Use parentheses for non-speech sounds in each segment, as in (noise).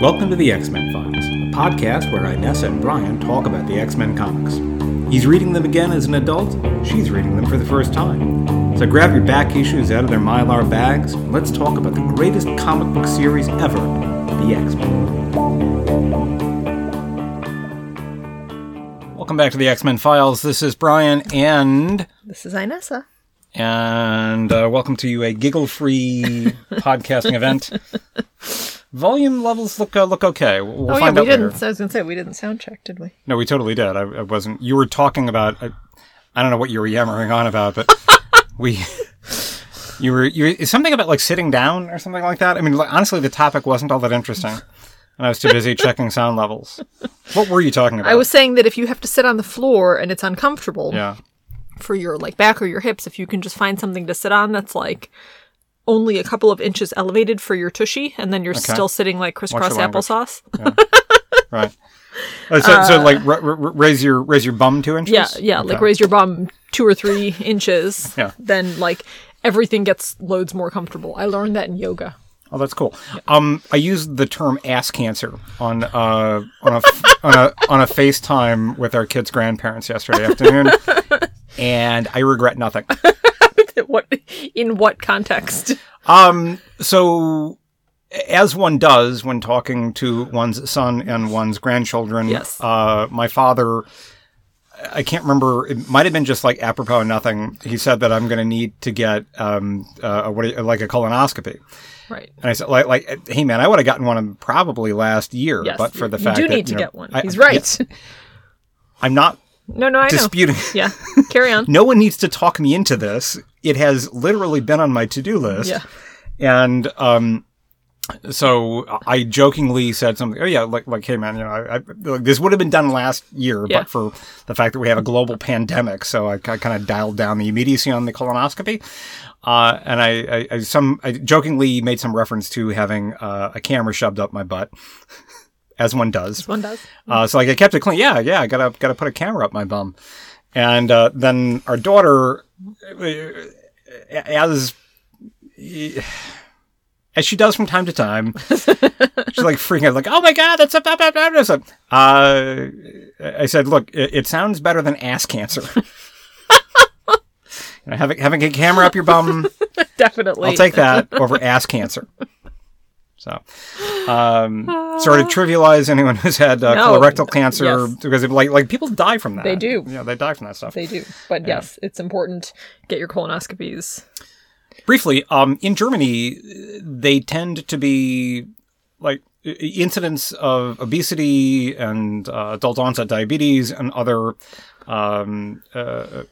Welcome to the X Men Files, a podcast where Inessa and Brian talk about the X Men comics. He's reading them again as an adult, she's reading them for the first time. So grab your back issues out of their mylar bags, and let's talk about the greatest comic book series ever the X Men. Welcome back to the X Men Files. This is Brian, and This is Inessa. and uh, welcome to a giggle-free (laughs) podcasting event. Volume levels look uh, look okay. We'll we'll oh find yeah, out we didn't. later. I was gonna say we didn't sound check, did we? No, we totally did. I, I wasn't. You were talking about. I, I don't know what you were yammering on about, but (laughs) we. You were you something about like sitting down or something like that. I mean, like, honestly, the topic wasn't all that interesting, and I was too busy checking sound levels. What were you talking about? I was saying that if you have to sit on the floor and it's uncomfortable Yeah. for your like back or your hips, if you can just find something to sit on that's like only a couple of inches elevated for your tushy, and then you're still sitting like crisscross applesauce. (laughs) Right. Uh, so, so like r- r- raise your raise your bum two inches. Yeah, yeah, like raise your bum two or three (laughs) inches. Yeah. Then like everything gets loads more comfortable. I learned that in yoga. Oh, that's cool. Um, I used the term ass cancer on uh on a (laughs) on a on a FaceTime with our kids' grandparents yesterday afternoon, and I regret nothing. (laughs) what in what context? Um, so as one does when talking to one's son and one's grandchildren, Yes. uh, my father. I can't remember. It might have been just like apropos of nothing. He said that I'm going to need to get um, uh, what like a colonoscopy. Right. And I said, like, like, hey man, I would have gotten one probably last year, Yes. but for the fact that you do need to you know, get one. I- He's right. I'm not No, no, I know. disputing. Yeah. Carry on. (laughs) no one needs to talk me into this. It has literally been on my to-do list. Yeah. And um, so I jokingly said something. Oh yeah, like like hey man, you know, I, I, like, this would have been done last year, Yeah. but for the fact that we have a global pandemic, so I, I kind of dialed down the immediacy on the colonoscopy. Uh, and I, I, some I jokingly made some reference to having uh, a camera shoved up my butt, (laughs) as one does. One does. Uh, so like I kept it clean. Yeah, yeah, I gotta gotta put a camera up my bum. And uh, then our daughter, uh, as as she does from time to time, (laughs) she's like freaking out, like, "Oh my god, that's blah, blah, blah." So, uh, I said, "Look, it, it sounds better than ass cancer." (laughs) You know, having having a camera up your bum, (laughs) Definitely. I'll take that over ass cancer. So, um, (laughs) sort of trivialize anyone who's had uh, No, colorectal cancer yes. because it, like like people die from that. They do. Yeah, they die from that stuff. They do. But yes, it's important. Get your colonoscopies. Briefly, um, in Germany, they tend to be like incidence of obesity and uh, adult onset diabetes and other um, uh,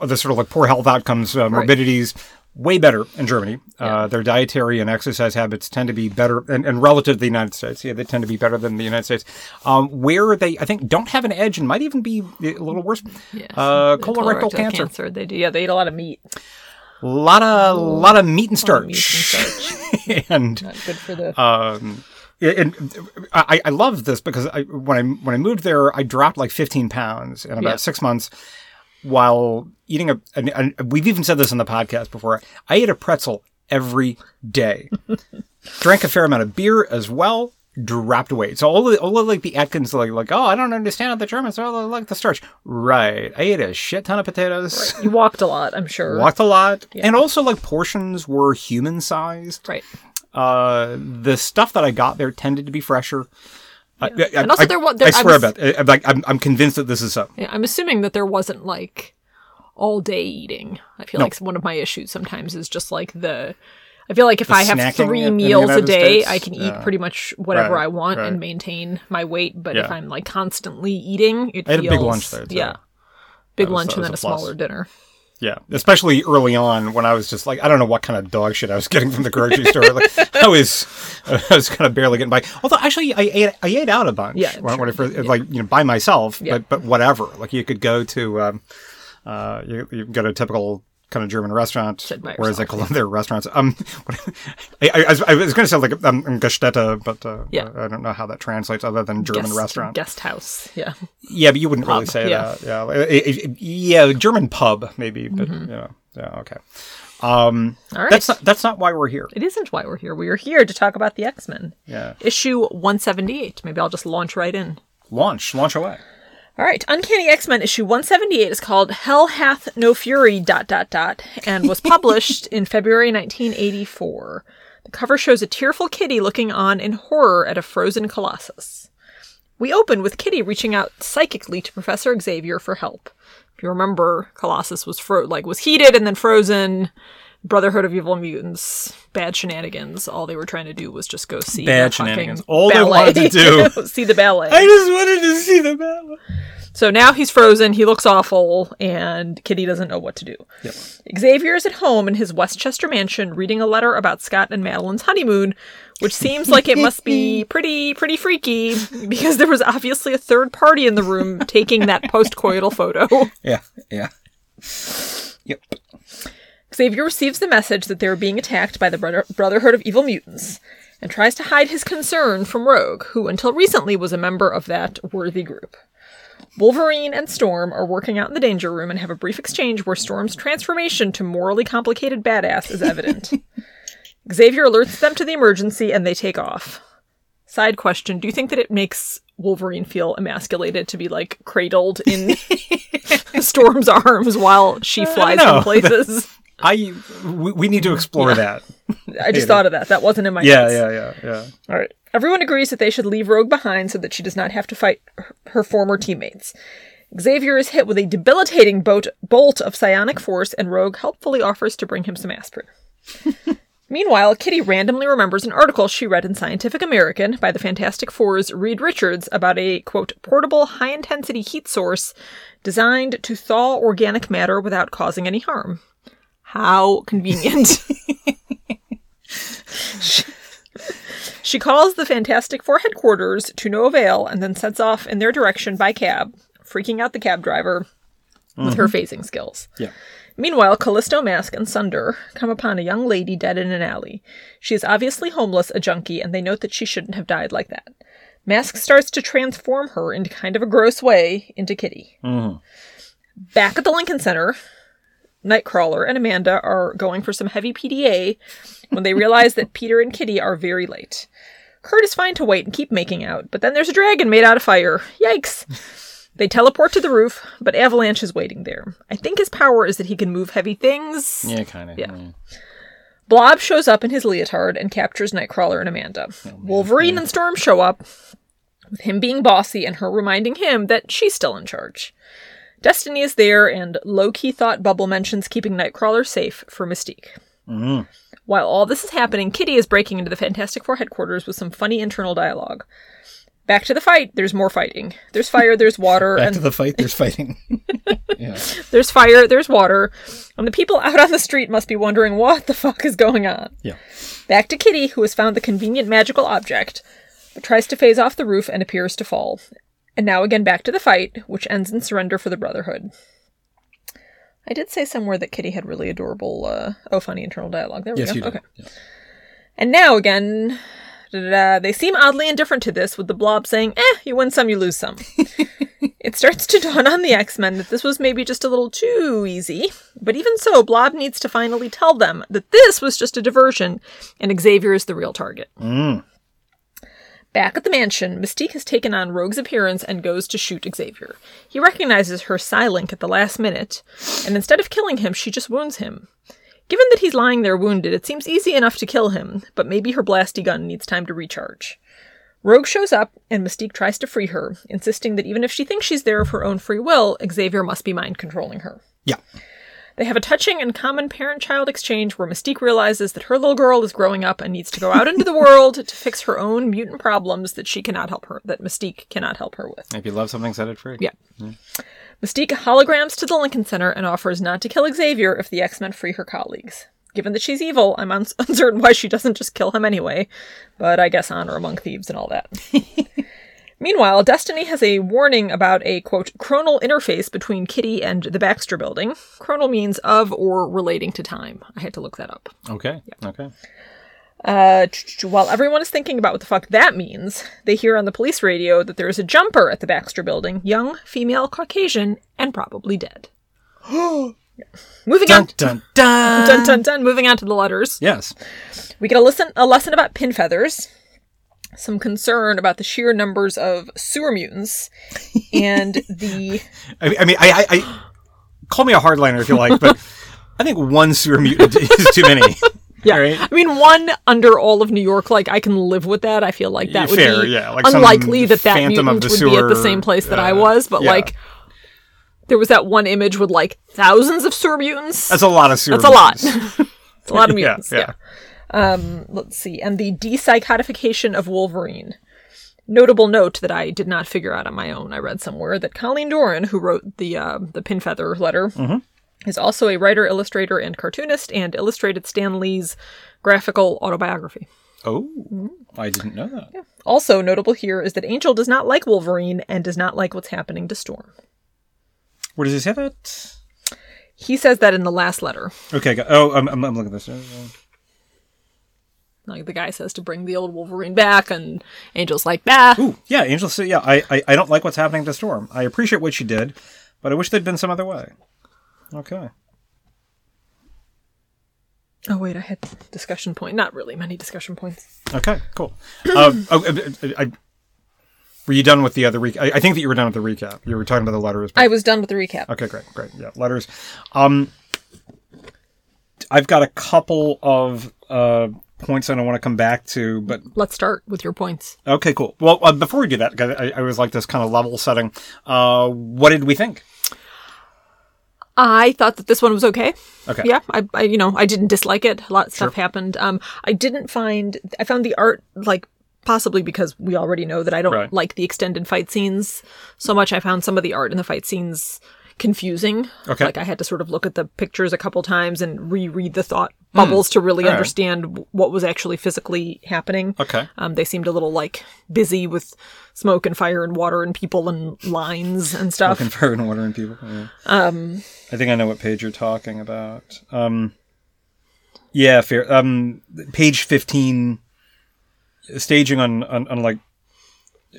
other sort of like poor health outcomes, uh, morbidities. Way better in Germany. Uh, their dietary and exercise habits tend to be better, and, and relative to the United States, yeah, they tend to be better than the United States. Um, where they, I think, don't have an edge and might even be a little worse. Yes. Uh, The colorectal cancer. They do. Yeah, they eat a lot of meat. A lot of lot of meat and starch, Meat and starch. (laughs) and Not good for the. um, and I, I love this because I, when I when I moved there, I dropped like 15 pounds in about Yeah. six months, while eating a. And, and we've even said this on the podcast before. I ate a pretzel every day, (laughs) drank a fair amount of beer as well. Dropped weight. So all of, all of like the Atkins like like oh I don't understand how the Germans are like the starch. Right. I ate a shit ton of potatoes. you walked a lot, I'm sure. Walked a lot, and also like portions were human sized. Right. Uh, the stuff that I got there tended to be fresher. I- I, And also I, there wa- there- I swear was- about it. I'm like I'm, I'm convinced that this is so. Yeah, I'm assuming that there wasn't like all day eating. I feel No. like one of my issues sometimes is just like the. I feel like if I have three the meals a day, States? I can eat Yeah. pretty much whatever Right, I want right. and maintain my weight. But if I'm like constantly eating, it I had a big lunch there, too. yeah, big was- lunch and then a a smaller dinner. Yeah, especially early on when I was just like I don't know what kind of dog shit I was getting from the grocery store. Like I was, I was kind of barely getting by. Although actually, I ate I ate out a bunch. Yeah, when, when first, like you know by myself. Yeah. But but whatever. Like you could go to, um, uh, you you go to a typical kind of German restaurant, by whereas they yourself, (laughs) their restaurants. Um, I, I, I was, going to say like um, Gaststätte, but uh, Yeah. I don't know how that translates other than German guest, restaurant. guest house. Yeah, Yeah, but you wouldn't really say yeah. that. Yeah, it- it- yeah, German pub maybe, but Mm-hmm. yeah, yeah, okay. Um, All right. that's not that's not why we're here. it isn't why we're here. We are here to talk about the X Men. Yeah. Issue 178. Maybe I'll just launch right in. Launch, launch away. All right, Uncanny X Men issue 178 is called Hell Hath No Fury, dot, dot, dot, and was published in February 1984. The cover shows a tearful kitty looking on in horror at a frozen colossus. We open with Kitty reaching out psychically to Professor Xavier for help. If you remember, Colossus was fro- like was heated and then frozen. Brotherhood of Evil Mutants, bad shenanigans. All they were trying to do was just go see Bad shenanigans. All they wanted to do. (laughs) see the ballet. I just wanted to see the ballet. So now he's frozen, he looks awful, and Kitty doesn't know what to do. Yep. Xavier is at home in his Westchester mansion reading a letter about Scott and Madeline's honeymoon, which seems like it must be (laughs) pretty, pretty freaky because there was obviously a third party in the room taking that postcoital photo. (laughs) Yeah, yeah. Xavier receives the message that they are being attacked by the Brother- Brotherhood of Evil Mutants and tries to hide his concern from Rogue, who until recently was a member of that worthy group. Wolverine and Storm are working out in the danger room and have a brief exchange where Storm's transformation to morally complicated badass is evident. (laughs) Xavier alerts them to the emergency and they take off. Side question Do you think that it makes Wolverine feel emasculated to be like cradled in (laughs) (laughs) Storm's arms while she flies in places? I we, we need to explore that. (laughs) I just thought of that. That wasn't in my Yeah, notes. yeah, yeah, yeah. All right. Everyone agrees that they should leave Rogue behind so that she does not have to fight her- her former teammates. Xavier is hit with a debilitating boat, bolt of psionic force, and Rogue helpfully offers to bring him some aspirin. (laughs) Meanwhile, Kitty randomly remembers an article she read in Scientific American by the Fantastic Four's Reed Richards about a, quote, portable high intensity heat source designed to thaw organic matter without causing any harm. How convenient. (laughs) She calls the Fantastic Four headquarters to no avail and then sets off in their direction by cab, freaking out the cab driver with her mm-hmm. phasing skills. Yeah. Meanwhile, Callisto Masque and Sunder come upon a young lady dead in an alley. She is obviously homeless, a junkie, and they note that she shouldn't have died like that. Masque starts to transform her into kind of a gross way into Kitty. Mm-hmm. Back at the Lincoln Center, Nightcrawler and Amanda are going for some heavy PDA when they realize that Peter and Kitty are very late. Kurt is fine to wait and keep making out, but then there's a dragon made out of fire. Yikes! They teleport to the roof, but Avalanche is waiting there. I think his power is that he can move heavy things. Yeah, kind of. Yeah. Blob shows up in his leotard and captures Nightcrawler and Amanda. Oh, Wolverine and Storm show up, with him being bossy and her reminding him that she's still in charge. Destiny is there, and low-key thought Bubble mentions keeping Nightcrawler safe for Mystique. Mm-hmm. While all this is happening, Kitty is breaking into the Fantastic Four headquarters with some funny internal dialogue. Back to the fight. There's more fighting. There's fire. There's water. (laughs) Back and to the fight. There's fighting. (laughs) yeah. there's fire. There's water. And the people out on the street must be wondering what the fuck is going on. Yeah. Back to Kitty, who has found the convenient magical object, but tries to phase off the roof and appears to fall. And now again back to the fight, which ends in surrender for the Brotherhood. I did say somewhere that Kitty had really adorable, uh, oh, funny internal dialogue. There we Yes, go. Okay. Yeah. And now again, they seem oddly indifferent to this, with the blob saying, eh, you win some, you lose some. (laughs) it starts to dawn on the X Men that this was maybe just a little too easy, but even so, Blob needs to finally tell them that this was just a diversion and Xavier is the real target. Back at the mansion, Mystique has taken on Rogue's appearance and goes to shoot Xavier. He recognizes her Psylink at the last minute, and instead of killing him, she just wounds him. Given that he's lying there wounded, it seems easy enough to kill him, but maybe her blasty gun needs time to recharge. Rogue shows up, and Mystique tries to free her, insisting that even if she thinks she's there of her own free will, Xavier must be mind controlling her. Yeah. They have a touching and common parent child exchange where Mystique realizes that her little girl is growing up and needs to go out into the world to fix her own mutant problems that she cannot help her, that Mystique cannot help her with. If you love something, set it free. Yeah. Mystique holograms to the Lincoln Center and offers not to kill Xavier if the X Men free her colleagues. Given that she's evil, I'm un- (laughs) uncertain why she doesn't just kill him anyway, but I guess honor among thieves and all that. (laughs) Meanwhile, Destiny has a warning about a quote chronal interface between Kitty and the Baxter building. Chronal means of or relating to time. I had to look that up. Okay. Okay. Uh, while everyone is thinking about what the fuck that means, they hear on the police radio that there is a jumper at the Baxter building, young, female, Caucasian, and probably dead. (gasps) Moving Dun on. dun dun. Dun dun dun. Moving on to the letters. Yes. We get a listen a lesson about pin feathers, some concern about the sheer numbers of sewer mutants, and (laughs) the I, I mean, I, I, I call me a hardliner if you like, but I think one sewer mutant is too (laughs) many. yeah. Right. I mean, one under all of New York, like I can live with that. I feel like that would Fair, be yeah, like unlikely that that mutant would be at the same place that I uh, was, but yeah. like. There was that one image with like thousands of sewer mutants. That's a lot of sewer. That's a lot. (laughs) It's a lot of Yeah, mutants. yeah. yeah. Um, let's see. And the depsychotification of Wolverine. Notable note that I did not figure out on my own. I read somewhere that Colleen Doran, who wrote the uh, the Pinfeather letter, Mm-hmm. is also a writer, illustrator, and cartoonist, and illustrated Stan Lee's graphical autobiography. Oh, I didn't know that. Also notable here is that Angel does not like Wolverine and does not like what's happening to Storm. Where does he say that? He says that in the last letter. Okay. Go, oh, I'm, I'm, I'm looking at this. Like the guy says to bring the old Wolverine back, and Angel's like, bah. Ooh, yeah, Angel said, yeah, I, I, I don't like what's happening to Storm. I appreciate what she did, but I wish there'd been some other way. Okay. Oh wait, I had discussion point. Not really many discussion points. Okay, cool. uh, oh, uh, uh, I, were you done with the other recap? I, I think that you were done with the recap. You were talking about the letters. but- I was done with the recap. Okay, great, great. Yeah, letters. Um, I've got a couple of uh, points I want to come back to, but Let's start with your points. okay, cool. Well, uh, before we do that, I, I always like this kind of level setting. Uh, what did we think? I thought that this one was okay. Okay. Yeah, I, I you know, I didn't dislike it. A lot of stuff happened. Um, I didn't find. I found the art like possibly because we already know that I don't Right. like the extended fight scenes so much. I found some of the art in the fight scenes confusing. Okay. Like I had to sort of look at the pictures a couple times and reread the thought bubbles to really. Understand what was actually physically happening. Okay. Um, they seemed a little like busy with smoke and fire and water and people and lines and stuff. Looking fire and water and people. Yeah. Um, I think I know what page you're talking about. Um, yeah, fair. Um, page fifteen, staging on on, on like,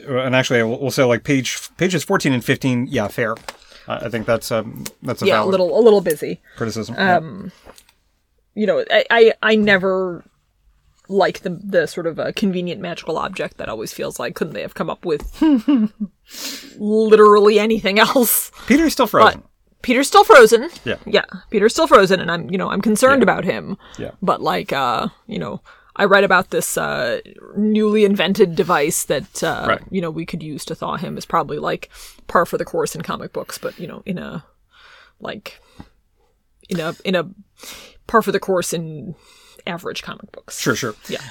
uh, and actually, we'll, say like page pages fourteen and fifteen. Yeah, fair. I think that's um that's a yeah, a little a little busy. criticism. You know, I, I, I never like the the sort of a convenient magical object that always feels like couldn't they have come up with (laughs) literally anything else? Peter's still frozen. Peter's still frozen. Yeah. Yeah. Peter's still frozen and I'm you know, I'm concerned about him. Yeah. But like uh, you know, I read about this uh newly invented device that uh Right. you know we could use to thaw him is probably like par for the course in comic books, but you know, in a like in a in a par for the course in average comic books. Sure, sure. Yeah.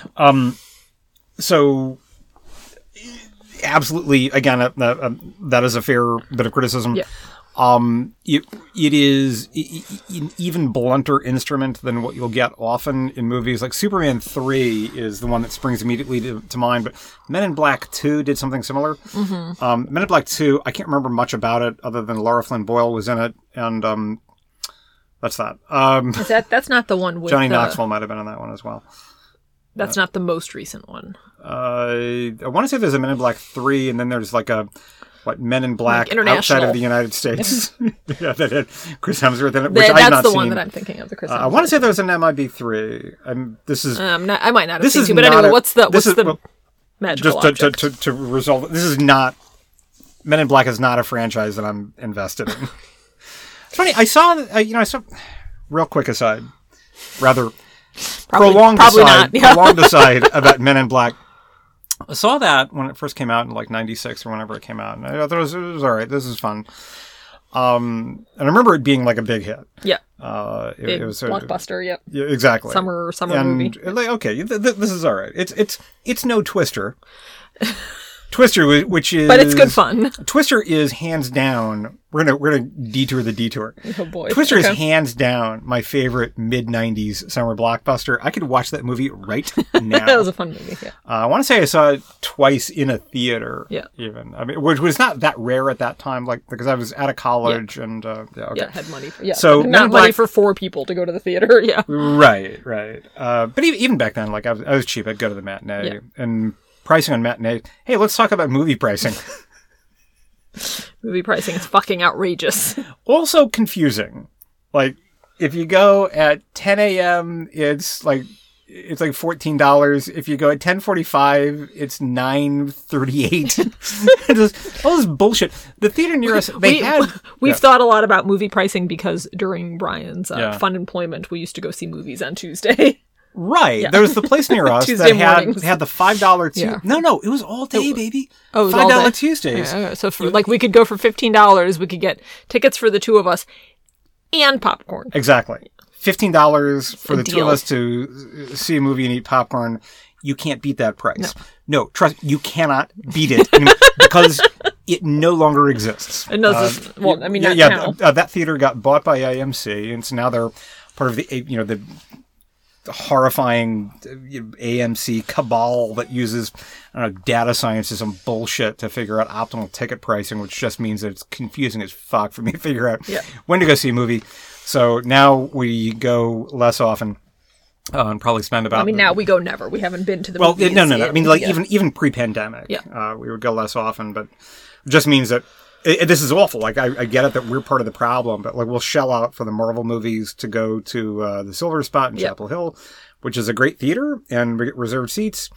So, absolutely, again, uh, uh, that is a fair bit of criticism. Yeah. Um, it, it is an even blunter instrument than what you'll get often in movies. Like Superman 3 is the one that springs immediately to, to mind, but Men in Black 2 did something similar. Mm-hmm. Um, Men in Black 2, I can't remember much about it other than Laura Flynn Boyle was in it, and um, that's that. Um, Is that that's not the one with Johnny the, Knoxville might have been on that one as well. That's not the most recent one. Uh, I want to say there's a Men in Black three, and then there's like a what Men in Black Like outside of the United (laughs) States. (laughs) yeah, that had Chris Hemsworth in it, which I've that's not the seen. one that I'm thinking of. The Chris. Uh, I want to say there's an MIB three. Um, this is Um, not, I might not have this seen is two, but anyway, a- what's the what's is- the well, magical just to, to, object? to, to resolve. This is not Men in Black is not a franchise that I'm invested in. (laughs) it's funny. I saw. I, you know, I saw. Real quick aside, rather Probably- prolonged probably aside, not, (laughs) yeah. prolonged aside about Men in Black. I saw that when it first came out in like '96 or whenever it came out, and I thought it was, it was all right. This is fun. Um, and I remember it being like a big hit. yeah, Uh, it, big it was a- blockbuster. Yep, Yeah, exactly. summer summer and movie. like, okay, th- th- this is all right. It's it's it's no Twister. (laughs) Twister, which is But it's good fun. Twister is hands down. We're gonna we're gonna detour the detour. Oh boy, Twister is hands down my favorite mid '90s summer blockbuster. I could watch that movie right (laughs) now. that was a fun movie. Yeah, Uh, I want to say I saw it twice in a theater. Yeah. even I mean, which was not that rare at that time. Like because I was out of college and uh, yeah, okay. yeah, had money. For, yeah, So, not money Black- for four people to go to the theater. (laughs) Yeah, Right, right. Uh, but even, even back then, like I was, I was cheap. I'd go to the matinee Yeah. and pricing on matinee. Hey, let's talk about movie pricing. (laughs) movie pricing is fucking outrageous. also confusing like if you go at 10 a.m., it's like it's like fourteen dollars. If you go at ten forty five, it's nine thirty eight. (laughs) (laughs) all this bullshit. The theater near us, they we, had. We've Yeah. thought a lot about movie pricing because during Brian's uh, Yeah. fun employment, we used to go see movies on Tuesday. Right. There was the place near (laughs) us that had mornings. had the five dollar Tuesday. Yeah. No, no, it was all day, baby. Oh, five dollar day? Tuesdays. Yeah, so for like we could go for fifteen dollars, we could get tickets for the two of us and popcorn. Exactly. Fifteen dollars for the two of us to uh, see a movie and eat popcorn. You can't beat that price. No, trust you cannot beat it (laughs) because it no longer exists. It doesn't- well, I mean, yeah, yeah, uh, that theater got bought by IMC, and so now they're part of the uh, you know the horrifying uh, AMC cabal that uses I don't know, data science and some bullshit to figure out optimal ticket pricing, which just means that it's confusing as fuck for me to (laughs) figure out Yeah. when to go see a movie. So now we go less often uh, and probably spend about. I mean, now we go never. We haven't been to the well, no, no, no. I mean, like yeah. even even pre-pandemic, Yeah. uh, we would go less often, but it just means that. It, this is awful. Like I, I get it that we're part of the problem, but like we'll shell out for the Marvel movies to go to uh, the Silverspot in Yeah. Chapel Hill, which is a great theater, and we get reserved seats.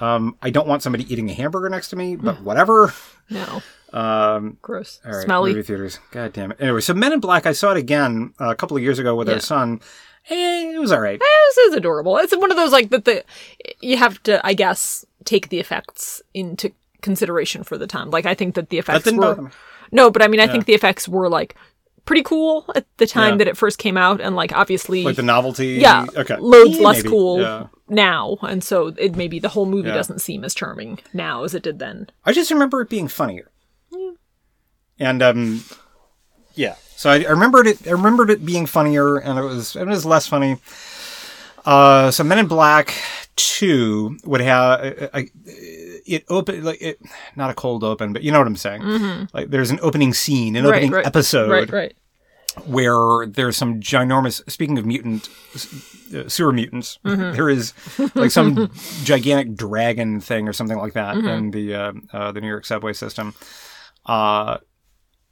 Um, I don't want somebody eating a hamburger next to me, but whatever. no, Um, gross, all right, smelly. movie theaters. God damn it. Anyway, so Men in Black, I saw it again uh, a couple of years ago with Yeah. our son. Eh, it was all right. This is adorable. It's one of those like that the you have to, I guess, take the effects into consideration for the time. Like I think that the effects were no, but I mean I think the effects were like pretty cool at the time Yeah. that it first came out, and like obviously, Like the novelty. yeah, Okay. loads Eh, less maybe. cool Yeah. now, and so it maybe the whole movie Yeah. doesn't seem as charming now as it did then. I just remember it being funnier. And um, yeah. So I, I remembered it. I remembered it being funnier, and it was it was less funny. Uh, so Men in Black Two would have uh, uh, it open like it not a cold open, but you know what I'm saying. Like there's an opening scene, an opening right, episode right, right. where there's some ginormous. Speaking of mutant uh, sewer mutants, (laughs) there is like some (laughs) gigantic dragon thing or something like that in the uh, uh, the New York subway system. Uh,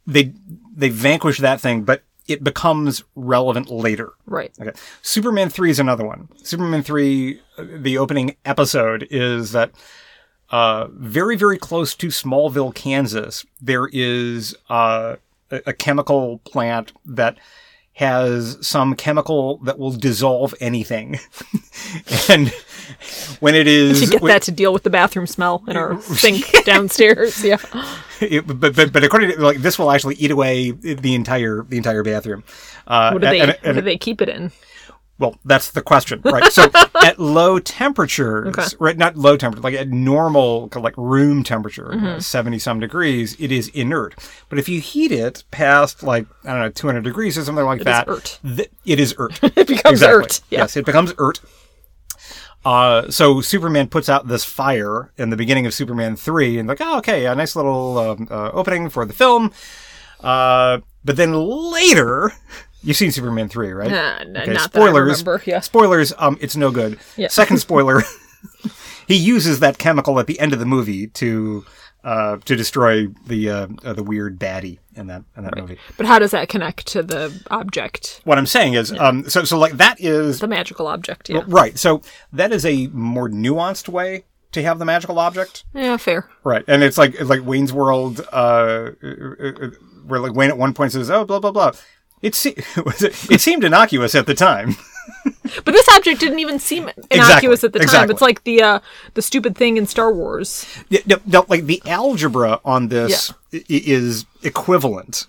they they vanquish that thing, but it becomes relevant later. Right. Okay. Superman 3 is another one. Superman 3, uh, the opening episode is that uh, very, very close to Smallville, Kansas, there is uh, a, a chemical plant that has some chemical that will dissolve anything. (laughs) and when it is. To get when- that to deal with the bathroom smell in our (laughs) sink downstairs. Yeah. it- but, but but according to like this will actually eat away the entire the entire bathroom. Uh, What do they and- what do they keep it in? Well, that's the question, right? So (laughs) at low temperatures, Okay. right? Not low temperature, like at normal, like room temperature, Mm-hmm. seventy some degrees, it is inert. But if you heat it past like I don't know, two hundred degrees or something like is that, ert. th- it is ert. (laughs) It becomes Exactly. ert. Yeah. Yes, it becomes ert. Uh, so Superman puts out this fire in the beginning of Superman three, and like, oh, okay, a nice little um, uh, opening for the film. Uh, but then later, you've seen Superman three, right? Nah, Okay, not that I spoilers. remember. Yeah. Spoilers. Um, it's no good. Yeah. Second (laughs) spoiler. (laughs) he uses that chemical at the end of the movie to uh, to destroy the uh, uh, the weird baddie in that in that movie. But how does that connect to the object, What I'm saying is, um, so so like that is the magical object? Yeah. right. So that is a more nuanced way to have the magical object. Yeah, fair. Right, and it's like it's like Wayne's World, uh, where like Wayne at one point says, "Oh, blah blah blah." It se- (laughs) it, seemed innocuous at the time. (laughs) But this object didn't even seem innocuous at the time. exactly. It's like the uh, the stupid thing in Star Wars. Yeah, no, no, like the algebra on this i- is equivalent,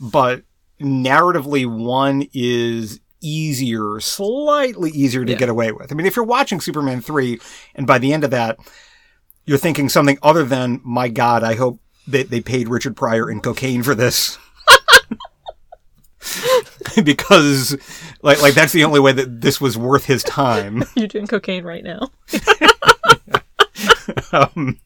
but narratively one is easier, slightly easier to Yeah. get away with. I mean, if you're watching Superman 3 and by the end of that, you're thinking something other than, my God, I hope that they paid Richard Pryor in cocaine for this. (laughs) because like like that's the only way that this was worth his time. (laughs) You're doing cocaine right now. (laughs) um,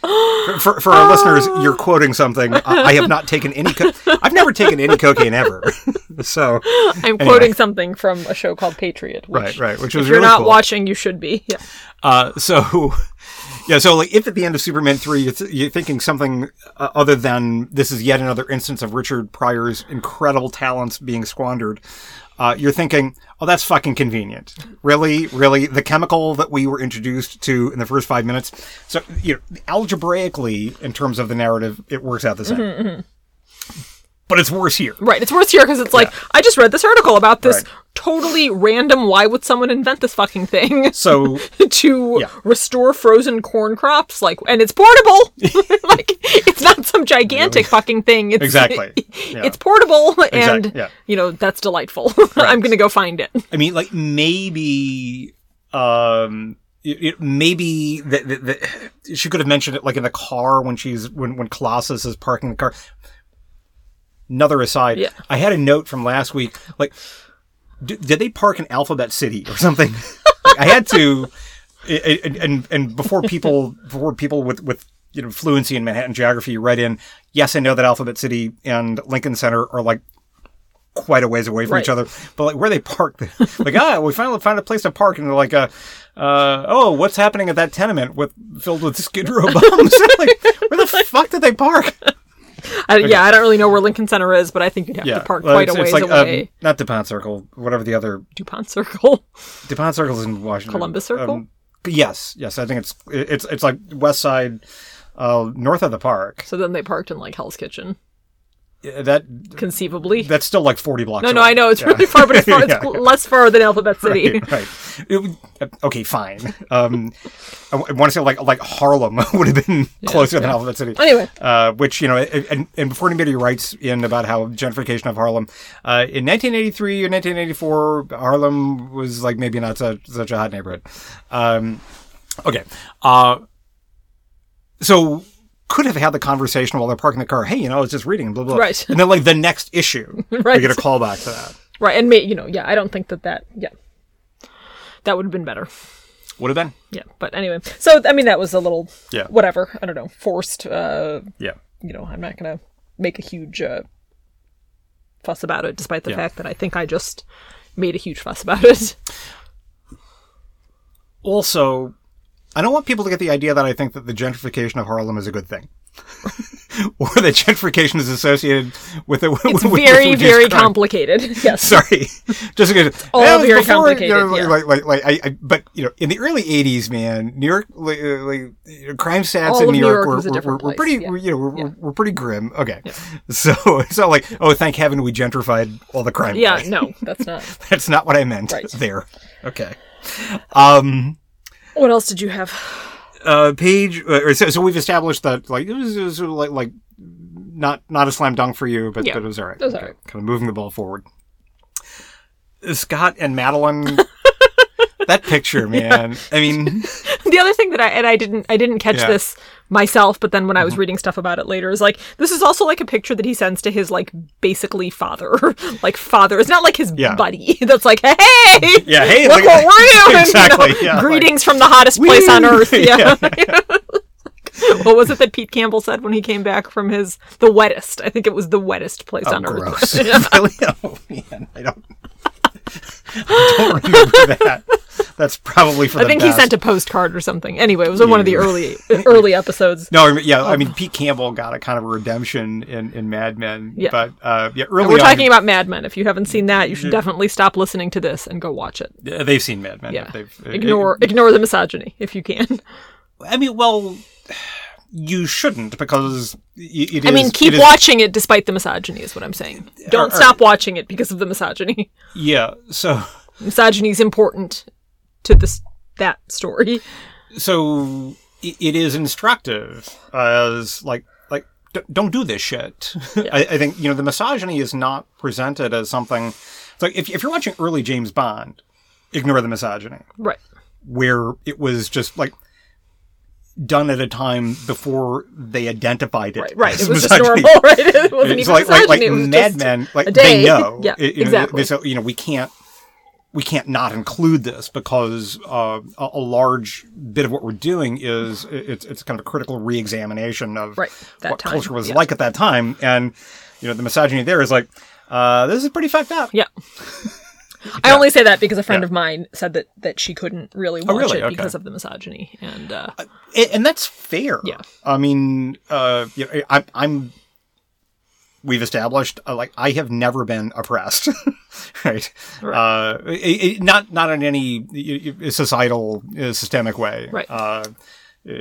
for, for, for our listeners, you're (gasps) quoting something. I, I have not taken any. Co- I've never taken any cocaine ever. (laughs) so I'm quoting something from a show called Patriot. Which, right, right, which If was you're really not cool. watching, you should be. Yeah. Uh, so (laughs) Yeah, so like if at the end of Superman 3 you're, th- you're thinking something uh, other than this is yet another instance of Richard Pryor's incredible talents being squandered, uh, you're thinking, oh, that's fucking convenient. Really? Really? The chemical that we were introduced to in the first five minutes. So, you know, algebraically, in terms of the narrative, it works out the same. But it's worse here. Right. It's worse here because it's like I just read this article about this Right. totally random. Why would someone invent this fucking thing (laughs) So, to Yeah. restore frozen corn crops? Like, and it's portable. (laughs) (laughs) like, it's not some gigantic fucking thing. It's, Exactly. Yeah. It's portable, and yeah. you know that's delightful. I'm gonna go find it. I mean, like maybe, um, it, it maybe that- she could have mentioned it like in the car when she's when when Colossus is parking the car. Another aside, Yeah. I had a note from last week. Like, d- did they park in Alphabet City or something? Like, I had to, (laughs) i- and and before people before people with with you know fluency in Manhattan geography read in, yes, I know that Alphabet City and Lincoln Center are like quite a ways away from each other. But like where they park, (laughs) like ah, we finally found a place to park, and they're like, uh, uh, oh, what's happening at that tenement with filled with Skid Row bums? (laughs) like, where the fuck did they park? I, Yeah, I don't really know where Lincoln Center is, but I think you'd have to park well, quite a ways it's like, um, away. not Dupont Circle, whatever the other Dupont Circle. (laughs) Dupont Circle is in Washington. Columbus Circle? Um, yes, yes, I think it's it's it's like west side, uh, north of the park. So then they parked in like Hell's Kitchen, Yeah, That conceivably. that's still like forty blocks. no, no, away. I know it's Yeah. really far, but it's, (laughs) far, it's Yeah, less far than Alphabet (laughs) City. right. right. It uh, okay, fine. Um, I, want to say like like Harlem (laughs) would have been closer than Alphabet City. Anyway. uh, which you know, and, and before anybody writes in about how gentrification of Harlem, uh, in 1983 or 1984, Harlem was like maybe not such, such a hot neighborhood. Um, okay, uh, so could have had the conversation while they're parking the car. Hey, you know, I was just reading, blah blah. Right. And then like the next issue, (laughs) Right. we get a call back to that. Right, and may, you know, yeah, I don't think that that, yeah, that would have been better. Would have been. Yeah, but anyway, so I mean, that was a little, Yeah. whatever. I don't know, forced. uh Yeah. You know, I'm not gonna make a huge uh, fuss about it, despite the Yeah. fact that I think I just made a huge fuss about it. also, I don't want people to get the idea that I think that the gentrification of Harlem is a good thing. (laughs) or that gentrification is associated with it. It's (laughs) very, very complicated. (laughs) Yes. Sorry, just because All Yeah, very before, complicated, You know, yeah. like, like, like, I, I, but you know, in the early '80s, man, New York, like, like crime stats All in New New York, York were, were, were, pretty, yeah. were, you know, were, were, were pretty grim. Okay, so it's not like, oh, thank heaven we gentrified all the crime. Yeah, no, that's not. that's not what I meant Right. there. Okay. Um What else did you have? uh, page. Uh, so, so we've established that like it was, it was like like not not a slam dunk for you, but, Yeah, but it was all right. it was all right. Kind of moving the ball forward. Scott and Madeline. (laughs) that picture, man. I mean, (laughs) the other thing that I and I didn't I didn't catch Yeah. This myself, but then when I was mm-hmm. reading stuff about it later, is like this is also like a picture that he sends to his like basically father, (laughs) like father. It's not like his Yeah. buddy (laughs) that's like, hey, Yeah, hey, look look- what we're (laughs) doing. Exactly, You know, yeah, like- greetings from the hottest place on earth. Yeah. Yeah. what was it that Pete Campbell said when he came back from his the wettest? I think it was the wettest place oh, on earth. gross. really? Oh man, I don't. I don't remember that. That's probably for I think he sent a postcard or something. Anyway, it was in one of the early early episodes. No, yeah, I mean Pete Campbell got a kind of a redemption in, in Mad Men, Yeah. but uh, yeah, early And we're on, talking about Mad Men. If you haven't seen that, you should definitely stop listening to this and go watch it. Yeah, they've seen Mad Men. Yeah, They've, ignore ignore the misogyny if you can. I mean, well, you shouldn't because it is. I mean, keep it is- watching it despite the misogyny. Is what I'm saying. Don't Or- or- stop watching it because of the misogyny. Yeah. So, Misogyny is important to this that story. so it is instructive as like like don't do this shit. I, I think you know the misogyny is not presented as something. It's like if if you're watching early James Bond, ignore the misogyny. Right. where it was just like done at a time before they identified it. Right. Right. It was just normal. (laughs) Right. It wasn't It's even like, like, like it was Mad Men, like they know. (laughs) Yeah, It- you know, exactly. They say, you know, we can't, we can't not include this because uh, a, a large bit of what we're doing is it's it's kind of a critical reexamination of Right, what time, culture was yeah. like at that time, and you know, the misogyny there is like, uh, this is pretty fucked up. Yeah. (laughs) I only say that because a friend Yeah. of mine said that that she couldn't really watch really? it Okay. because of the misogyny, and uh, A- and that's fair. Yeah. I mean, uh, you know, I, I'm. We've established uh, like I have never been oppressed, (laughs) right? Uh, it, it- not not in any societal uh, systemic way, Right. Uh, uh,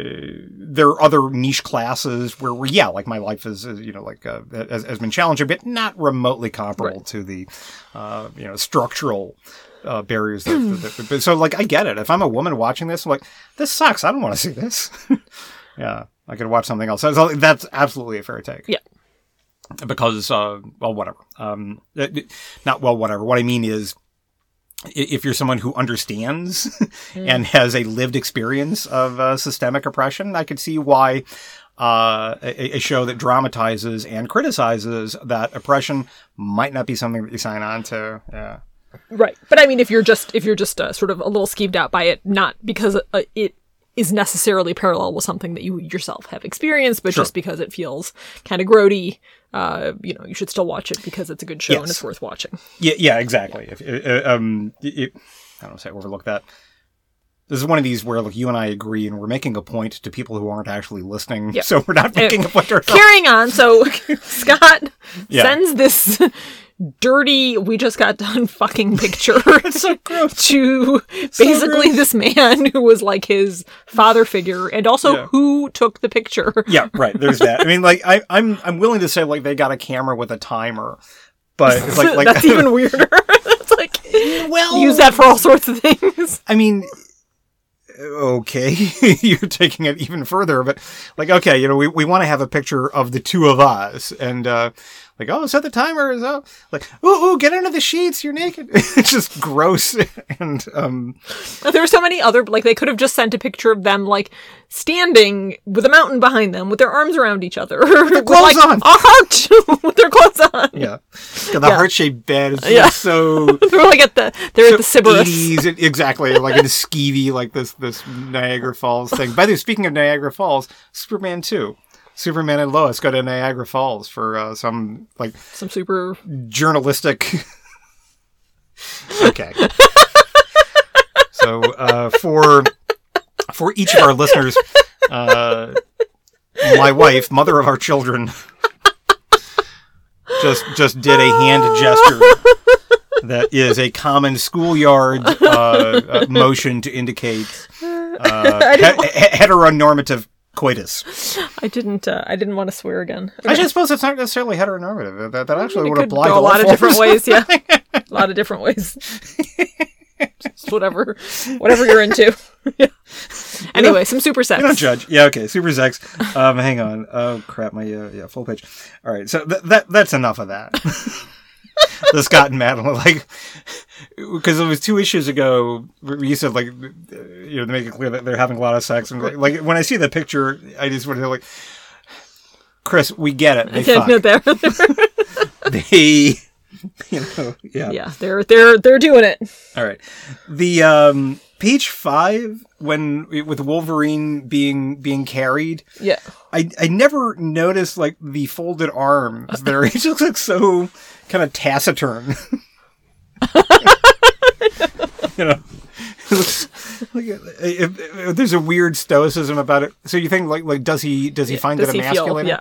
there are other niche classes where, where yeah, like my life is, you know, like uh, has, has been challenging, but not remotely comparable Right. to the, uh, you know, structural uh, barriers. That, that, that- so, like, I get it. If I'm a woman watching this, I'm like, this sucks. I don't want to see this. (laughs) yeah, I could watch something else. So that's absolutely a fair take. yeah, Because, uh, well, whatever. Um, not well, whatever. What I mean is, if you're someone who understands (laughs) and has a lived experience of uh, systemic oppression, I could see why uh, a, a show that dramatizes and criticizes that oppression might not be something that you sign on to. Yeah. right. But I mean, if you're just if you're just uh, sort of a little skeeved out by it, not because uh, it is necessarily parallel with something that you yourself have experienced, but just because it feels kind of grody, uh, you know, you should still watch it because it's a good show and it's worth watching. Yeah, yeah, exactly. If, uh, um, it, I don't say overlook that. This is one of these where like you and I agree, and we're making a point to people who aren't actually listening. Yeah. So we're not making a point ourselves. Carrying on, so (laughs) Scott Yeah. sends this dirty "we just got done (laughs) fucking" picture (laughs) so to basically gross. this man who was like his father figure, and also Yeah. who took the picture. Yeah, right. There's that. I mean, like I, I'm I'm willing to say like they got a camera with a timer, but it's like like That's even weirder. it's like well use that for all sorts of things. I mean, okay, (laughs) you're taking it even further, but like, okay, you know, we, we want to have a picture of the two of us and, uh, like, oh, set the timer is up. Like, ooh, ooh, get under the sheets. You're naked. (laughs) it's just gross. (laughs) And, um, There were so many other like they could have just sent a picture of them like standing with a mountain behind them with their arms around each other, (laughs) with clothes like on. a heart with their clothes on. yeah. The heart shaped bed is Yeah. so, They're like at the they're at the Sybaris. 80s. Exactly. Like in a skeevy, like this, this Niagara Falls thing. By the way, speaking of Niagara Falls, Superman 2. Superman and Lois go to Niagara Falls for uh, some like Some super journalistic. (laughs) okay. so uh, for for each of our listeners, uh, my wife, mother of our children, just just did a hand gesture that is a common schoolyard uh, uh, motion to indicate uh, (laughs) he- he- heteronormative coitus. (gasps) I didn't. Uh, I didn't want to swear again. Actually, I suppose it's not necessarily heteronormative. That, that actually it would apply to a (laughs) lot of different ways. Yeah, a lot of different ways. (laughs) Just whatever, whatever you're into. (laughs) Yeah. Anyway, some super sex. I don't judge. Yeah, okay. Super sex. Um, hang on. Oh crap, my uh, yeah full page. All right, so th- that that's enough of that. the Scott and Madeline, like, because it was two issues ago. You said like, you know, to make it clear that they're having a lot of sex, and like, like when I see the picture, I just want to like, Chris, we get it. They (laughs) Yeah, no, fuck. (laughs) they're, They, you know, yeah. yeah, they're they're they're doing it. All right. The um page five when with Wolverine being being carried. Yeah, I, I never noticed like the folded arms there. (laughs) It just looks so kind of taciturn. (laughs) you know, it looks like uh, if, if there's a weird stoicism about it. So you think like like does he does he find does it he feel? emasculating? Yeah,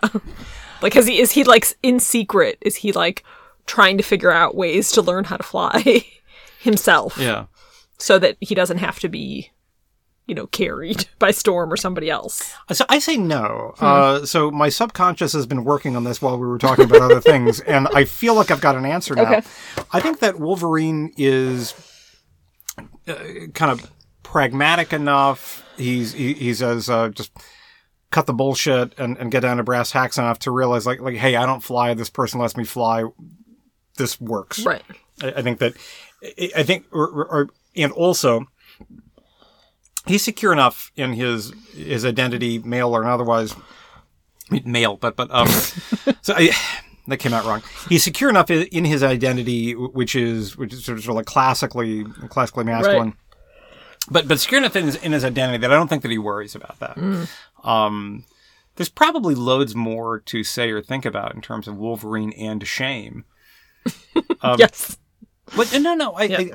(laughs) like has he is he like in secret? Is he like trying to figure out ways to learn how to fly (laughs) himself Yeah. so that he doesn't have to be, you know, carried (laughs) by Storm or somebody else? So I say no. Hmm. Uh, so my subconscious has been working on this while we were talking about other things, and I feel like I've got an answer now. Okay. I think that Wolverine is uh, kind of pragmatic enough. He's he, he says uh, just cut the bullshit and, and get down to brass tacks enough to realize like like hey, I don't fly. This person lets me fly. This works. Right. I, I think that I- I think or, or, or- and also he's secure enough in his his identity, male or otherwise. Male, but but um, (laughs) so I, that came out wrong. He's secure enough in his identity, which is which is sort of, sort of like classically classically masculine. But but secure enough in his, in his identity that I don't think that he worries about that. Um, there's probably loads more to say or think about in terms of Wolverine and shame. (laughs) Um, yes. But no, no, I, I,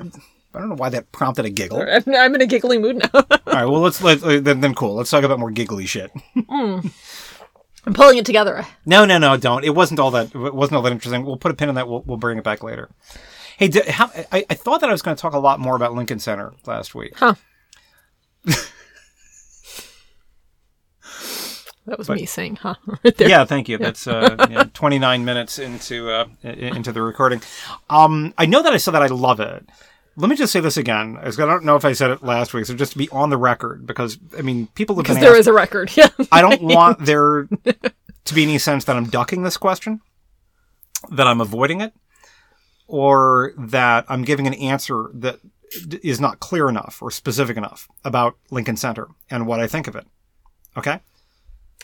I don't know why that prompted a giggle. (laughs) I'm, in a giggly mood now. (laughs) All right, well, let's let uh, then, then cool. Let's talk about more giggly shit. (laughs) I'm pulling it together. No, no, no, don't. It wasn't all that. It wasn't all that interesting. We'll put a pin in that. We'll, we'll bring it back later. Hey, did, how, I, I thought that I was going to talk a lot more about Lincoln Center last week. Huh. That was me saying, huh? Right there. Yeah, thank you. That's uh, you know, 29 minutes into uh, into the recording. Um, I know that I said that I love it. Let me just say this again. I don't know if I said it last week, so just to be on the record, because I mean, people have Because there asked- is a record. (laughs) Yeah. I don't (laughs) want there to be any sense that I'm ducking this question, that I'm avoiding it, or that I'm giving an answer that is not clear enough or specific enough about Lincoln Center and what I think of it. Okay?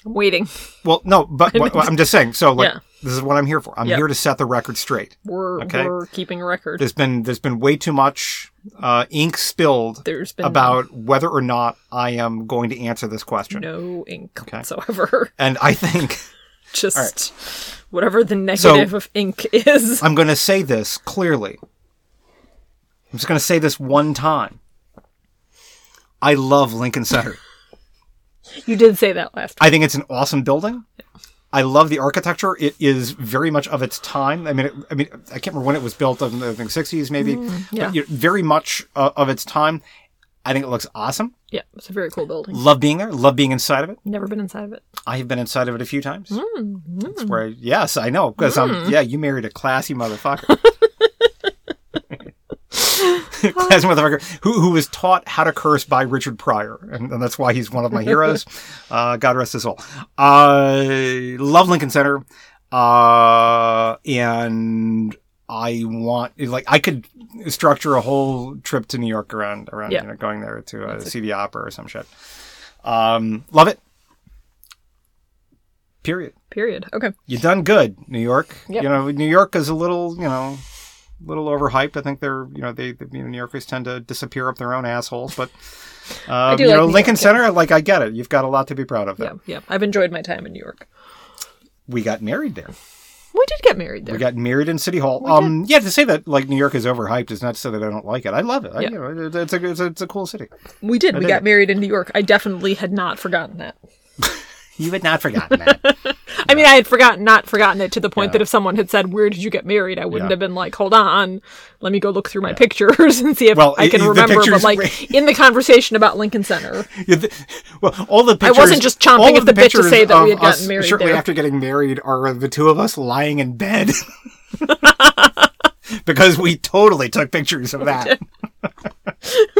I'm waiting. Well, no, but (laughs) what, I'm just saying. So, like, Yeah. This is what I'm here for. I'm Yep. here to set the record straight. We're, Okay. we're keeping a record. There's been there's been way too much uh, ink spilled There's been about whether or not I am going to answer this question, no ink okay? whatsoever. (laughs) and I think. Just whatever the negative of ink is. I'm going to say this clearly. I'm just going to say this one time. I love Lincoln Center. You did say that last. I think it's an awesome building. I love the architecture. It is very much of its time. I mean, it, I mean, I can't remember when it was built. In the I think 60s, maybe. Mm, yeah. But, you know, very much uh, of its time. I think it looks awesome. Yeah, it's a very cool building. Love being there. Love being inside of it. Never been inside of it. I have been inside of it a few times. Mm, That's mm. where, I, yes, I know because I'm. Um, yeah, you married a classy motherfucker. (laughs) (laughs) classy motherfucker who who was taught how to curse by Richard Pryor, and, and that's why he's one of my heroes. (laughs) Uh, God rest his soul. Uh, love Lincoln Center, uh, and I want like I could structure a whole trip to New York around around Yeah. you know, going there to uh, see the opera or some shit. Um, love it. Period. Period. Okay. You done good, New York. Yep. You know, New York is a little, you know, little overhyped. I think they're, you know, they, they you know, New Yorkers tend to disappear up their own assholes. But, (laughs) do you like know, New Lincoln York, yeah. Center, like I get it. You've got a lot to be proud of. There. Yeah, yeah. I've enjoyed my time in New York. We got married there. We did get married there. We got married in City Hall. Um, yeah, to say that like New York is overhyped is not to say that I don't like it. I love it. I, Yeah. you know, it's a, it's a it's a cool city. we did. We did. got married in New York. I definitely had not forgotten that. (laughs) You had not forgotten that. (laughs) I mean, I had forgotten, not forgotten it to the point Yeah. that if someone had said, "Where did you get married?" I wouldn't Yeah. have been like, "Hold on, let me go look through my pictures (laughs) and see if Well, I can i- the remember." But like (laughs) in the conversation about Lincoln Center, Yeah, the- well, all the pictures, I wasn't just chomping at of the bit to say that we had gotten married Shortly there. after getting married, are the two of us lying in bed (laughs) because we totally took pictures of that.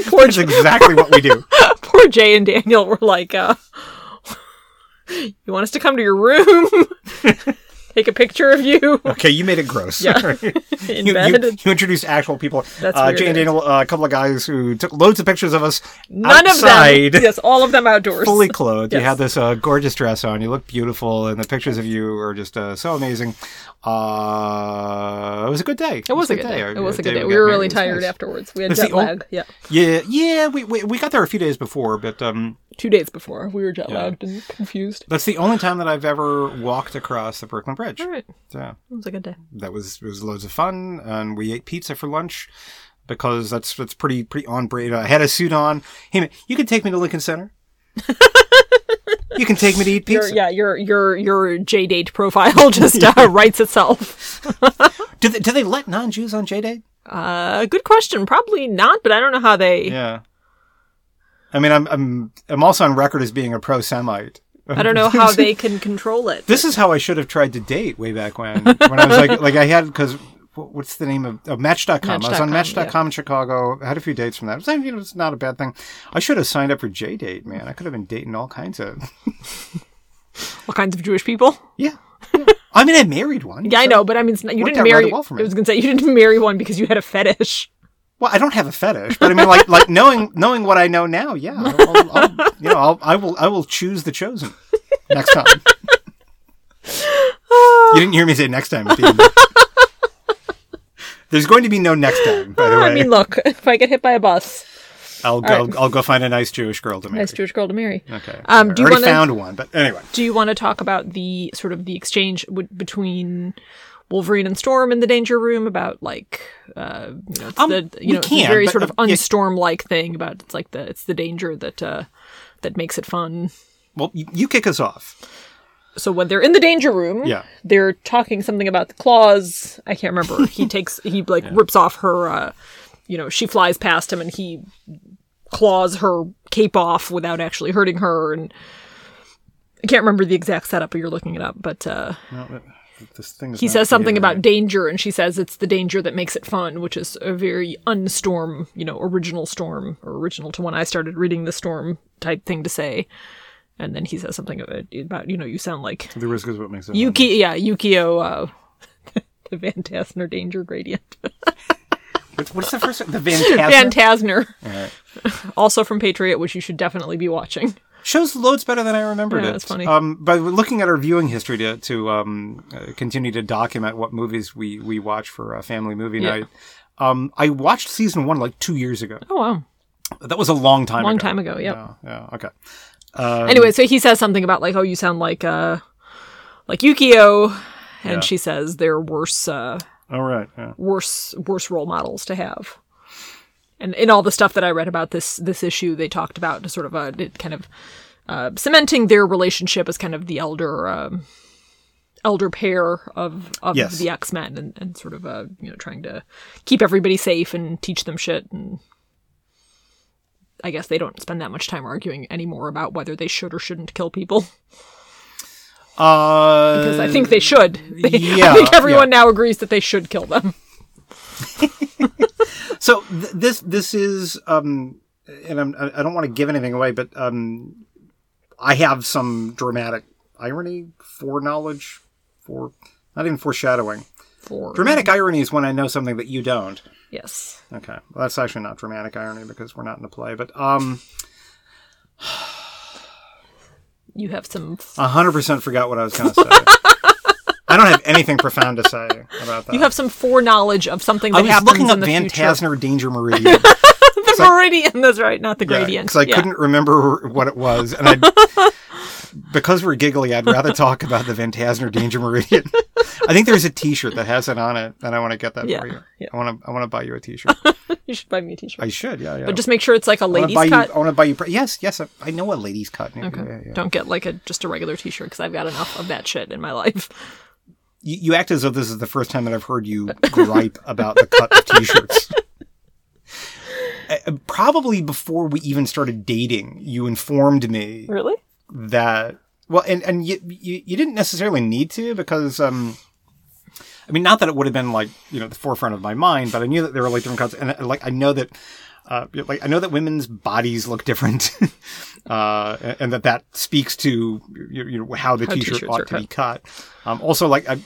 poor That's exactly what we do. poor Jay and Daniel were like, uh, (laughs) "You want us to come to your room, (laughs) take a picture of you Okay, you made it gross. Yeah. in (laughs) You, bed?" you, you introduced actual people. That's uh, Jay and? Daniel, uh, a couple of guys who took loads of pictures of us None outside, of them. Yes, all of them outdoors. fully clothed. You had this uh, gorgeous dress on. You look beautiful, and the pictures of you are just uh, so amazing. Uh, it was a good day. It was a good day. It was a good day. got We were really tired nice. afterwards. We had jet lag. Yeah, Yeah, yeah, we, we we got there a few days before, but um, two days before we were jet lagged and confused. that's the only time that I've ever walked across the Brooklyn Bridge. All right, So it was a good day. that was it was loads of fun, and we ate pizza for lunch because that's that's pretty pretty on brand. I had a suit on. Hey, man, you can take me to Lincoln Center. (laughs) you can take me to eat Your, pizza. yeah, your your your JDate profile (laughs) just uh, (laughs) writes itself. (laughs) Do they do they let non Jews on JDate? Uh, good question. Probably not, but I don't know how they. Yeah. I mean, I'm I'm I'm also on record as being a pro Semite. I don't know how they can control it. This is how I should have tried to date way back when. When I was like, like I had because what's the name of, oh, of Match.com? I was on Match.com, Match.com in Chicago. I had a few dates from that. It was, you know, it's not a bad thing. I should have signed up for JDate, man. I could have been dating all kinds of. (laughs) What kinds of Jewish people? Yeah. (laughs) yeah. I mean, I married one. Yeah, I know, but I mean, it's not, you didn't marry. well. I was gonna say you didn't (laughs) marry one because you had a fetish. Well, I don't have a fetish, but I mean, like, like knowing knowing what I know now, yeah, I'll, I'll, I'll, you know, I'll, I will I will choose the chosen next time. you didn't hear me say next time. At the end. There's going to be no next time. By the way, I mean, look, if I get hit by a bus, I'll go. I'll go find a nice Jewish girl to marry. nice Jewish girl to marry. Okay. Um, I do you wanna- found one, but anyway. Do you want to talk about the sort of the exchange w- between Wolverine and Storm in the danger room about like uh, you know, it's Um, the you know can, very but, sort of uh, unstorm like thing about it's like the it's the danger that uh, that makes it fun. Well, you, you kick us off. So when they're in the danger room, Yeah. they're talking something about the claws. I can't remember. (laughs) he takes he like rips off her. Uh, you know, she flies past him and he claws her cape off without actually hurting her. And I can't remember the exact setup, but you're looking it up. But uh, No, but this thing is he says something about right? danger, and she says it's the danger that makes it fun, which is a very unstorm, you know, original storm or original to when I started reading the storm type thing to say. And then he says something about, about you know, you sound like the risk is what makes it. Yuki, yeah, Yukio, uh, (laughs) the Van Tasner danger gradient. What's, what's the first one? The Van (laughs) Van Tasner? Tasner. (laughs) also from Patriot, which you should definitely be watching. Shows loads better than I remembered Yeah, it. that's funny. Um, by looking at our viewing history to to um, uh, continue to document what movies we we watch for a family movie Yeah. night. Um, I watched season one like two years ago. Oh wow, That was a long time. long ago. time ago. Yep. Yeah. Yeah. Okay. Um, Anyway, so he says something about like, oh, you sound like uh, like Yukio, and Yeah. she says they're worse, uh, All right. Yeah. worse, worse role models to have. And in all the stuff that I read about this this issue, they talked about sort of a it kind of uh, cementing their relationship as kind of the elder um, elder pair of of Yes. the X Men, and, and sort of uh, you know trying to keep everybody safe and teach them shit. And I guess they don't spend that much time arguing anymore about whether they should or shouldn't kill people Uh, because I think they should. (laughs) They, yeah, I think everyone now agrees that they should kill them. (laughs) So th- this this is um, and I'm, I I don't want to give anything away, but um, I have some dramatic irony, foreknowledge, for not even foreshadowing. For Dramatic irony is when I know something that you don't. Yes, Okay, well, that's actually not dramatic irony because we're not in a play, but um, you have some hundred percent forgot what I was going to say. I don't have anything profound to say about that. You have some foreknowledge of something I that was happens looking in up the Van future. Tasner Danger Meridian. (laughs) the meridian, that's right, not the gradient. because I Yeah. couldn't remember what it was, and I, (laughs) because we're giggly, I'd rather talk about the Van Tasner Danger Meridian. I think there's a T-shirt that has it on it, and I want to get that Yeah, for you. yeah. I want to, I want to buy you a T-shirt. (laughs) You should buy me a t-shirt. I should, yeah, yeah. but just make sure it's like a I ladies buy cut. you. I want to buy you. Yes, yes, I, I know a ladies cut. Okay. Yeah, yeah. Don't get like a just a regular t-shirt because I've got enough of that shit in my life. You, you act as though this is the first time that I've heard you gripe about the cut of T-shirts. (laughs) Uh, Probably before we even started dating, you informed me Really? That well and and you, you you didn't necessarily need to because um i mean not that it would have been like you know the forefront of my mind but i knew that there were like different cuts and uh, like i know that uh, like I know that women's bodies look different, (laughs) uh, and- and that that speaks to you you know how the How t-shirt ought to be cut. Um, also, like I,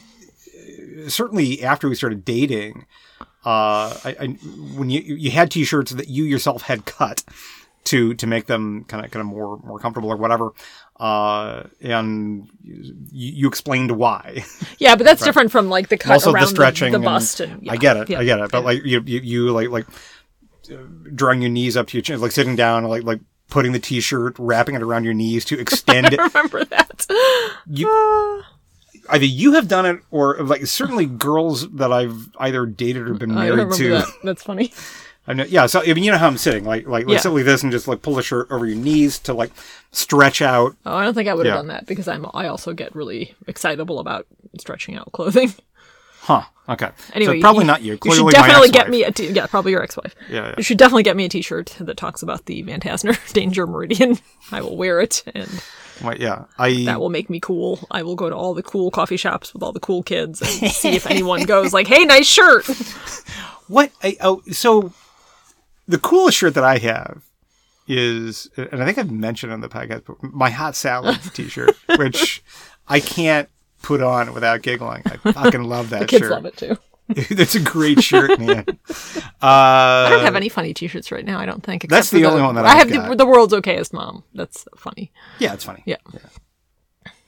certainly after we started dating, uh, I, I when you you had t-shirts that you yourself had cut to to make them kind of kind of more more comfortable or whatever, uh, and you, you explained why. (laughs) Yeah, but that's different from like the cut also around the stretching, the, and- the bust. And, yeah, I get it, yeah, I get it. But yeah. like you you, you like like uh, drawing your knees up to your chin, like sitting down, like like putting the t-shirt, wrapping it around your knees to extend (laughs) it. remember that. You either you have done it or like certainly girls that I've either dated or been I married remember to. that. That's funny. (laughs) I know, yeah. So I mean, you know how I'm sitting, like like like Yeah. sit like this and just like pull the shirt over your knees to like stretch out. Oh, I don't think I would have Yeah. done that because I'm. I also get really excitable about stretching out clothing. (laughs) Huh. Okay. Anyway, so probably not you. You should definitely get me a t- yeah, probably your ex-wife. Yeah, yeah. You should definitely get me a T-shirt that talks about the Van Tasner (laughs) Danger Meridian. I will wear it, and Well, yeah. I that will make me cool. I will go to all the cool coffee shops with all the cool kids and see if anyone (laughs) goes like, "Hey, nice shirt." what I oh so the coolest shirt that I have is and I think I've mentioned on the podcast but my hot salad (laughs) t-shirt which I can't put on without giggling. I fucking love (laughs) that Kids shirt. love it too. (laughs) That's a great shirt, man. Uh, I don't have any funny T-shirts right now. I don't think. That's except the only one that I I've have. The, the world's okayest mom. That's funny. Yeah, it's funny. Yeah.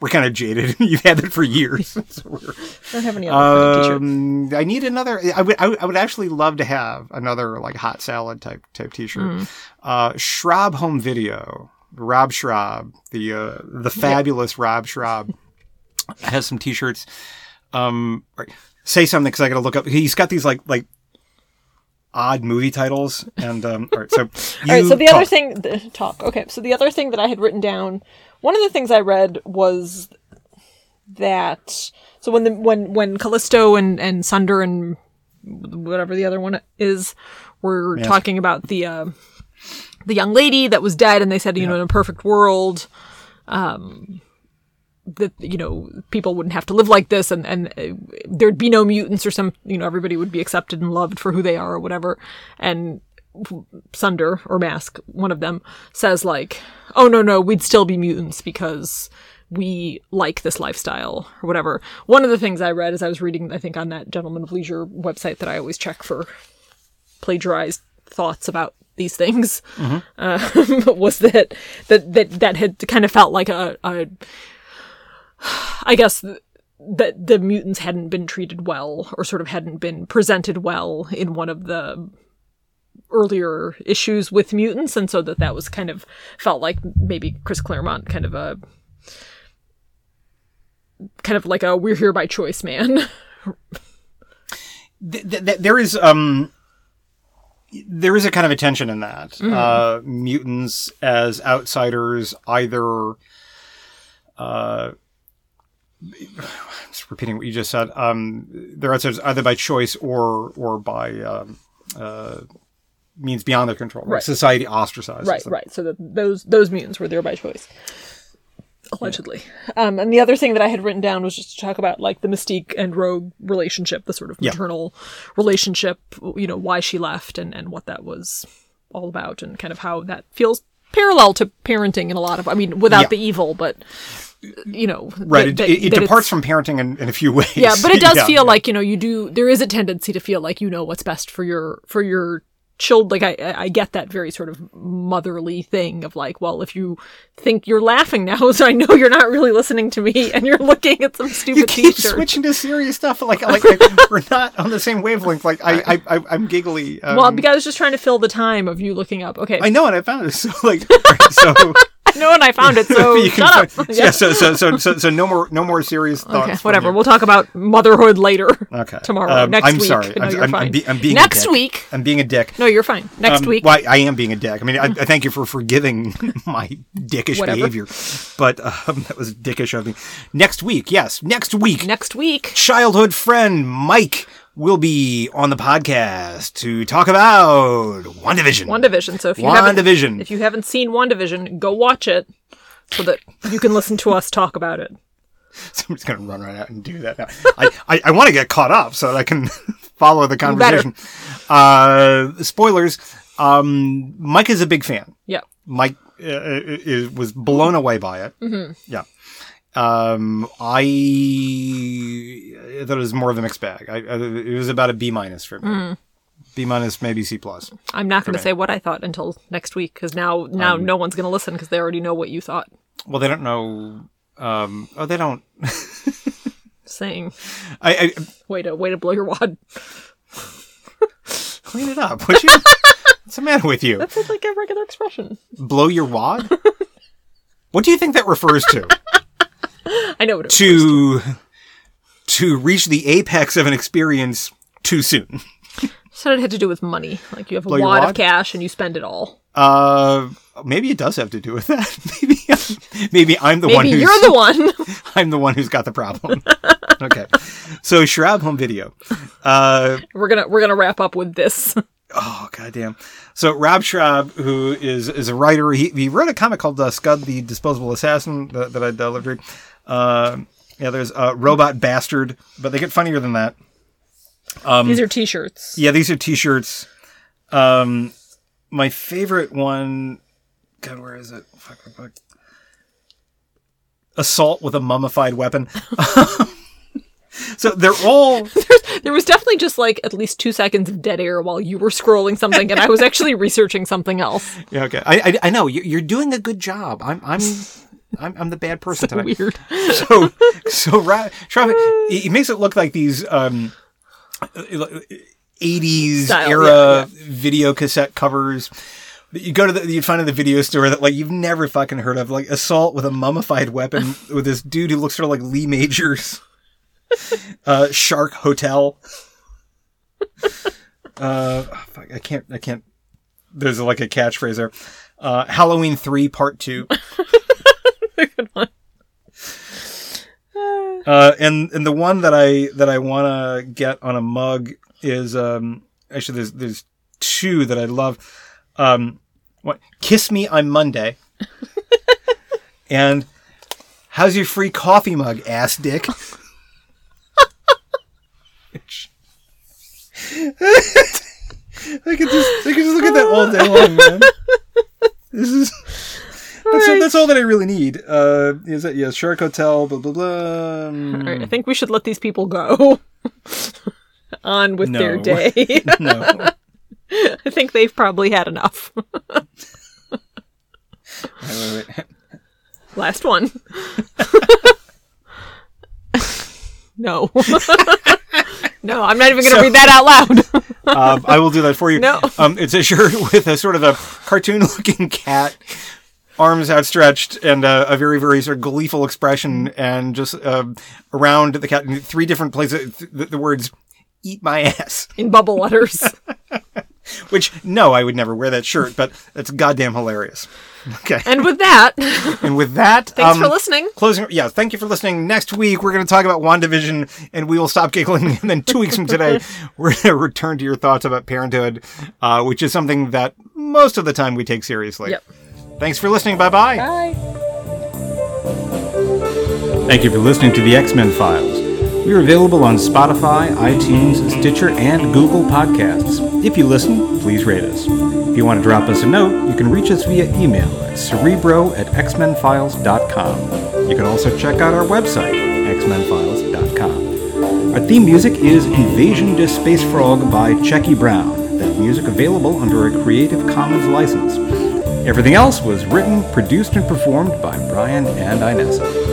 We're kind of jaded. (laughs) You've had that for years. So (laughs) don't have any other T-shirts. Um, I need another. I would. I would, I would actually love to have another like hot salad type type T-shirt. Mm. Uh, Schrab Home Video. Rob Schrab, the uh, the fabulous Rob Schrab, (laughs) has some T-shirts. Um, right. say something because I got to look up. He's got these like like odd movie titles, and um, all right. So you All right, so the other thing, the, talk. Okay, so the other thing that I had written down, one of the things I read was that so when the when when Callisto and and Sunder and whatever the other one is were Yes. talking about the uh, the young lady that was dead, and they said, you know, in a perfect world, um, that you know people wouldn't have to live like this, and and uh, there'd be no mutants or some, you know, everybody would be accepted and loved for who they are or whatever, and Sunder or Masque, one of them, says like, "Oh no, no, we'd still be mutants because we like this lifestyle or whatever." One of the things I read as I was reading, I think on that Gentleman of Leisure website that I always check for plagiarized thoughts about these things, uh, (laughs) was that that that that had kind of felt like a, a I guess. That the mutants hadn't been treated well, or sort of hadn't been presented well in one of the earlier issues with mutants and so that that was kind of felt like maybe chris claremont kind of a kind of like a we're here by choice man (laughs) th- th- th- there is um there is a kind of a tension in that Mm-hmm. uh mutants as outsiders either uh just (sighs) repeating what you just said um they're outsiders either by choice or or by um uh means beyond their control right, Right. society ostracizes right them. right so that those those mutants were there by choice allegedly um and the other thing that i had written down was just to talk about like the mystique and rogue relationship the sort of Yeah. maternal relationship you know why she left and and what that was all about and kind of how that feels parallel to parenting in a lot of i mean without Yeah. the evil but you know right it, that- it, it that departs from parenting in, in a few ways yeah but it (laughs) does Yeah, feel yeah. like you know you do there is a tendency to feel like you know what's best for your for your child like I I get that very sort of motherly thing of like well if you think you're laughing now (laughs) so I know you're not really listening to me (laughs) and you're looking at some you stupid keep t-shirt. switching to serious stuff like like, (laughs) like we're not on the same wavelength. Like I, I, I i'm giggly um, well because I was just trying to fill the time of you looking up. Okay. I know, and I found it. So like, so (laughs) know and I found it so (laughs) you shut find- up yeah. So, so so so so no more no more serious thoughts. okay whatever we'll talk about motherhood later Okay. tomorrow Um, next I'm week sorry. no I'm, you're I'm, fine I'm, be, I'm being a dick. next week I'm being a dick. no you're fine next Um, week Well, I am being a dick. I mean, I, I thank you for forgiving (laughs) my dickish Whatever. behavior, but um, that was dickish of me. Next week, yes, next week, next week childhood friend Mike will be on the podcast to talk about WandaVision. One Division. So if you haven't if you haven't seen WandaVision, go watch it so that you can listen to us talk about it. So I'm just gonna run right out and do that now. (laughs) I, I, I want to get caught up so that I can (laughs) follow the conversation. Uh, spoilers. Um, Mike is a big fan. Yeah. Mike uh, is, was blown away by it. Mm-hmm. Yeah. Um, I, I thought it was more of a mixed bag. I, I, it was about a B minus for me. Mm. B minus, maybe C plus. I'm not going to say what I thought until next week because now now Um, no one's going to listen because they already know what you thought. Well, they don't know. Um, oh, they don't. Saying I, I way to way to blow your wad. (laughs) clean it up. Would you? What's the matter with you? That's like a regular expression. blow your wad? (laughs) what do you think that refers to? (laughs) I know what it to to reach the apex of an experience too soon. (laughs) said it had to do with money. Like you have a Blow your wad, wad? of cash and you spend it all. Uh, maybe it does have to do with that. (laughs) maybe maybe I'm the one Maybe who's you're the one. I'm the one who's got the problem. okay, so Schrab home video. Uh, we're gonna we're gonna wrap up with this. oh goddamn. So Rob Schrab, who is is a writer, he, he wrote a comic called uh, Scud the Disposable Assassin that, that I delivered. Uh, yeah, there's uh, Robot Bastard, but they get funnier than that. Um, These are T-shirts. Yeah, these are t-shirts. Um, my favorite one. God, where is it? Fuck, fuck, fuck. Assault with a mummified weapon. (laughs) so they're all. (laughs) There was definitely just like at least two seconds of dead air while you were scrolling something, and I was actually researching something else. (laughs) Yeah, okay. I, I, I know you- you're doing a good job. I'm I'm I'm, I'm the bad (laughs) person tonight. Weird. So so Ra- he, he makes it look like these um. 80s Style, era yeah, yeah. video cassette covers you go to the you find in the video store that like you've never fucking heard of like assault with a mummified weapon (laughs) with this dude who looks sort of like Lee Majors (laughs) uh, Shark Hotel. Uh, fuck, I can't. I can't. There's like a catchphrase there. Uh, Halloween three part two. Good one. (laughs) Uh, and and the one that I that I want to get on a mug is um actually there's there's two that I love. Um, what Kiss Me I'm Monday, (laughs) and How's your free coffee mug, ass dick? (laughs) I could just I could just look at that all day long, man. This is that's, right. that's all that I really need. Uh, is that yeah, Shark Hotel, blah blah blah. All right, I think we should let these people go. (laughs) On with their day. (laughs) No, (laughs) I think they've probably had enough. Wait, wait, wait. Last one. no. no, I'm not even going to So- read that out loud. um, I will do that for you. No. Um, it's a shirt with a sort of a cartoon-looking cat, arms outstretched, and uh, a very, very sort of gleeful expression, and just uh, around the cat in three different places. th- The, the words "eat my ass," (laughs) In bubble letters. (laughs) which no, I would never wear that shirt, but that's goddamn hilarious. Okay, And with that, (laughs) and with that, thanks um, for listening. Closing, yeah. Thank you for listening. Next week we're going to talk about Wandavision, and we will stop giggling. And then two weeks from today, we're going to return to your thoughts about parenthood, uh, which is something that most of the time we take seriously. Yep. Thanks for listening. Bye bye. Bye. Thank you for listening to the X Men Files. We are available on Spotify, iTunes, Stitcher, and Google Podcasts. If you listen, please rate us. If you want to drop us a note, you can reach us via email at cerebro at xmenfiles.com. You can also check out our website, xmenfiles.com. Our theme music is Invasion to Space Frog by Checkie Brown. That music available under a Creative Commons license. Everything else was written, produced, and performed by Brian and Inessa.